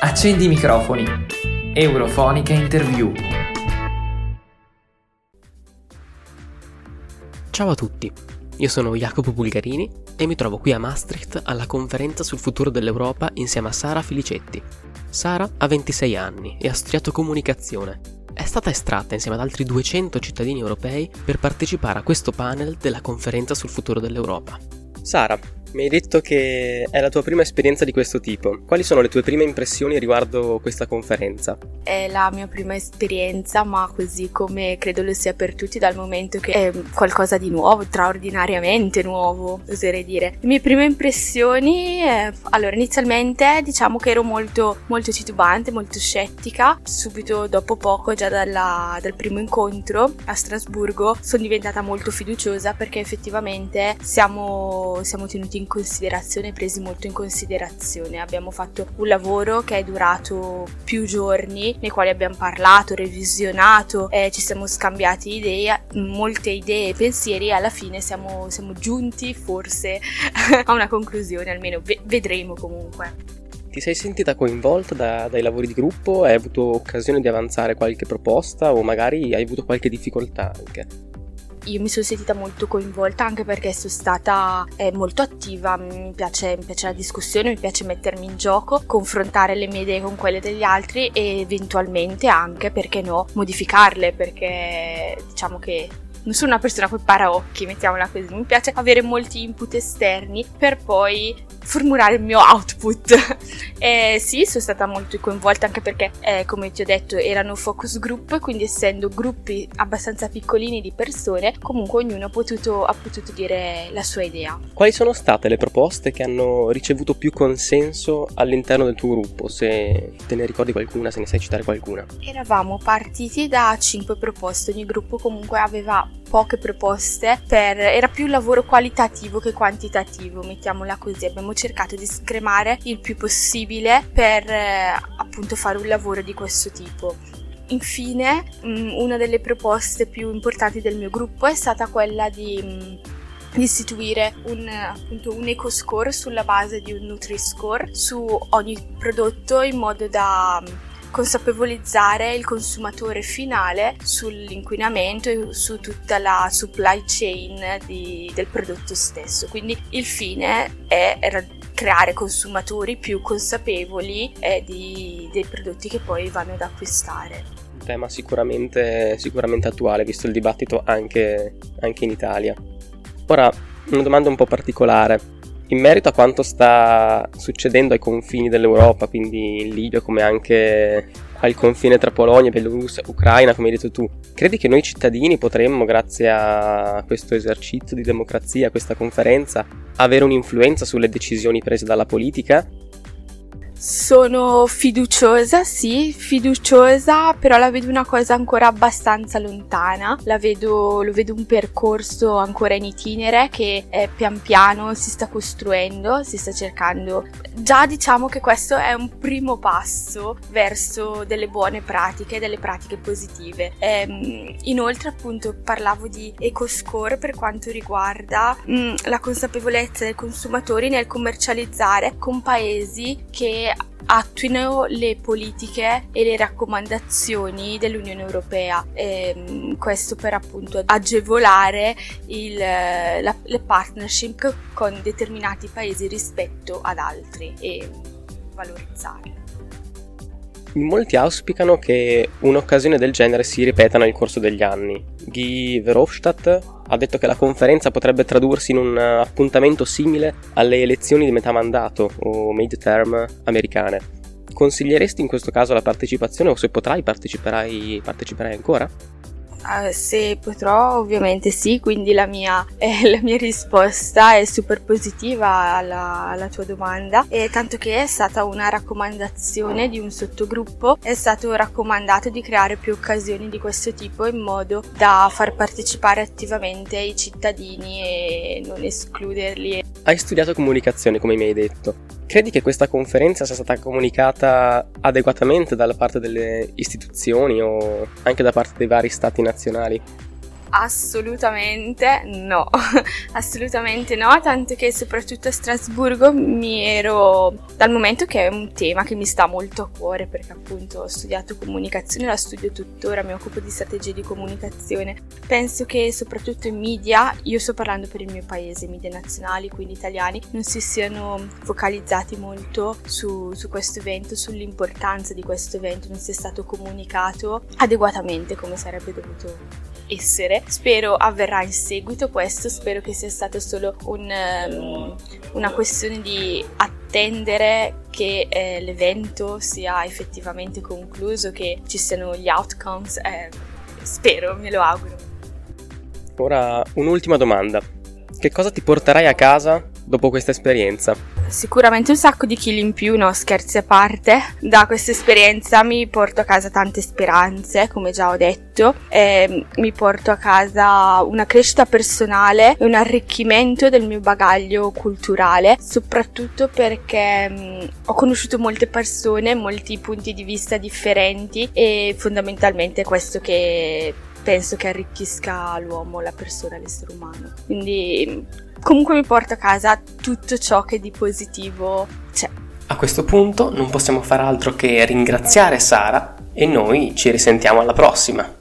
Accendi i microfoni. Eurofonica Interview. Ciao a tutti, io sono Jacopo Bulgarini e mi trovo qui a Maastricht alla conferenza sul futuro dell'Europa insieme a Sara Filicetti. Sara ha 26 anni e ha studiato comunicazione. È stata estratta insieme ad altri 200 cittadini europei per partecipare a questo panel della conferenza sul futuro dell'Europa. Sara, mi hai detto che è la tua prima esperienza di questo tipo. Quali sono le tue prime impressioni riguardo questa conferenza? È la mia prima esperienza, ma così come credo lo sia per tutti dal momento che è qualcosa di nuovo, straordinariamente nuovo, oserei dire. Le mie prime impressioni, eh, allora inizialmente diciamo che ero molto, molto titubante, molto scettica. Subito dopo poco, già dalla, dal primo incontro a Strasburgo, sono diventata molto fiduciosa perché effettivamente siamo, siamo tenuti in considerazione, presi molto in considerazione. Abbiamo fatto un lavoro che è durato più giorni, nei quali abbiamo parlato, revisionato, eh, ci siamo scambiati idee, molte idee e pensieri e alla fine siamo, siamo giunti forse a una conclusione, almeno v- vedremo comunque. Ti sei sentita coinvolta da, dai lavori di gruppo? Hai avuto occasione di avanzare qualche proposta o magari hai avuto qualche difficoltà anche? Io mi sono sentita molto coinvolta anche perché sono stata eh, molto attiva, mi piace, mi piace, la discussione, mi piace mettermi in gioco, confrontare le mie idee con quelle degli altri e eventualmente anche, perché no, modificarle perché diciamo che non sono una persona con paraocchi, mettiamola così, mi piace avere molti input esterni per poi formulare il mio output. e sì, sono stata molto coinvolta anche perché, eh, come ti ho detto, erano focus group, quindi essendo gruppi abbastanza piccolini di persone, comunque ognuno ha potuto, ha potuto dire la sua idea. Quali sono state le proposte che hanno ricevuto più consenso all'interno del tuo gruppo? Se te ne ricordi qualcuna, se ne sai citare qualcuna? Eravamo partiti da 5 proposte, ogni gruppo comunque aveva poche proposte per era più un lavoro qualitativo che quantitativo mettiamola così. Abbiamo cercato di scremare il più possibile per eh, appunto fare un lavoro di questo tipo. Infine mh, una delle proposte più importanti del mio gruppo è stata quella di mh, istituire un, appunto, un eco score sulla base di un Nutri-Score su ogni prodotto in modo da consapevolizzare il consumatore finale sull'inquinamento e su tutta la supply chain di, del prodotto stesso. Quindi il fine è creare consumatori più consapevoli eh, di, dei prodotti che poi vanno ad acquistare. Un tema sicuramente, sicuramente attuale, visto il dibattito anche, anche in Italia. Ora, una domanda un po' particolare. In merito a quanto sta succedendo ai confini dell'Europa, quindi in Libia come anche al confine tra Polonia, Bielorussia, Ucraina, come hai detto tu, credi che noi cittadini potremmo, grazie a questo esercizio di democrazia, a questa conferenza, avere un'influenza sulle decisioni prese dalla politica? Sono fiduciosa, sì, fiduciosa, però la vedo una cosa ancora abbastanza lontana. Vedo, lo vedo un percorso ancora in itinere che eh, pian piano si sta costruendo, si sta cercando. Già diciamo che questo è un primo passo verso delle buone pratiche, delle pratiche positive. Ehm, inoltre, appunto, parlavo di EcoScore per quanto riguarda mh, mm, la consapevolezza dei consumatori nel commercializzare con paesi che attuino le politiche e le raccomandazioni dell'Unione Europea. E, ehm, questo per appunto agevolare il, la, le partnership con determinati paesi rispetto ad altri e valorizzarle. Molti auspicano che un'occasione del genere si ripeta nel corso degli anni. Guy Verhofstadt ha detto che la conferenza potrebbe tradursi in un appuntamento simile alle elezioni di metà mandato o midterm americane. Consiglieresti in questo caso la partecipazione o se potrai parteciperai, parteciperai ancora? Uh, se potrò, ovviamente sì, quindi la mia, eh, la mia risposta è super positiva alla, alla, tua domanda, e tanto che è stata una raccomandazione di un sottogruppo, è stato raccomandato di creare più occasioni di questo tipo in modo da far partecipare attivamente i cittadini e non escluderli. Hai studiato comunicazione, come mi hai detto. Credi che questa conferenza sia stata comunicata adeguatamente dalla parte delle istituzioni o anche da parte dei vari stati nazionali? Assolutamente no, assolutamente no, tanto che soprattutto a Strasburgo mi ero, dal momento che è un tema che mi sta molto a cuore, perché appunto ho studiato comunicazione, la studio tuttora, mi occupo di strategie di comunicazione, penso che soprattutto i media, io sto parlando per il mio paese, media nazionali, quindi italiani, non si siano focalizzati molto su, su questo evento, sull'importanza di questo evento, non sia stato comunicato adeguatamente come sarebbe dovuto essere. Spero avverrà in seguito questo, spero che sia stato solo un, um, una questione di attendere che eh, l'evento sia effettivamente concluso, che ci siano gli outcomes. Eh, spero, me lo auguro. Ora un'ultima domanda. Che cosa ti porterai a casa dopo questa esperienza? Sicuramente un sacco di chili in più, no scherzi a parte. Da questa esperienza mi porto a casa tante speranze, come già ho detto, mi porto a casa una crescita personale e un arricchimento del mio bagaglio culturale, soprattutto perché mh, ho conosciuto molte persone, molti punti di vista differenti e fondamentalmente questo che penso che arricchisca l'uomo, la persona, l'essere umano. Quindi comunque mi porto a casa tutto ciò che di positivo c'è. A questo punto non possiamo fare altro che ringraziare Sara e noi ci risentiamo alla prossima.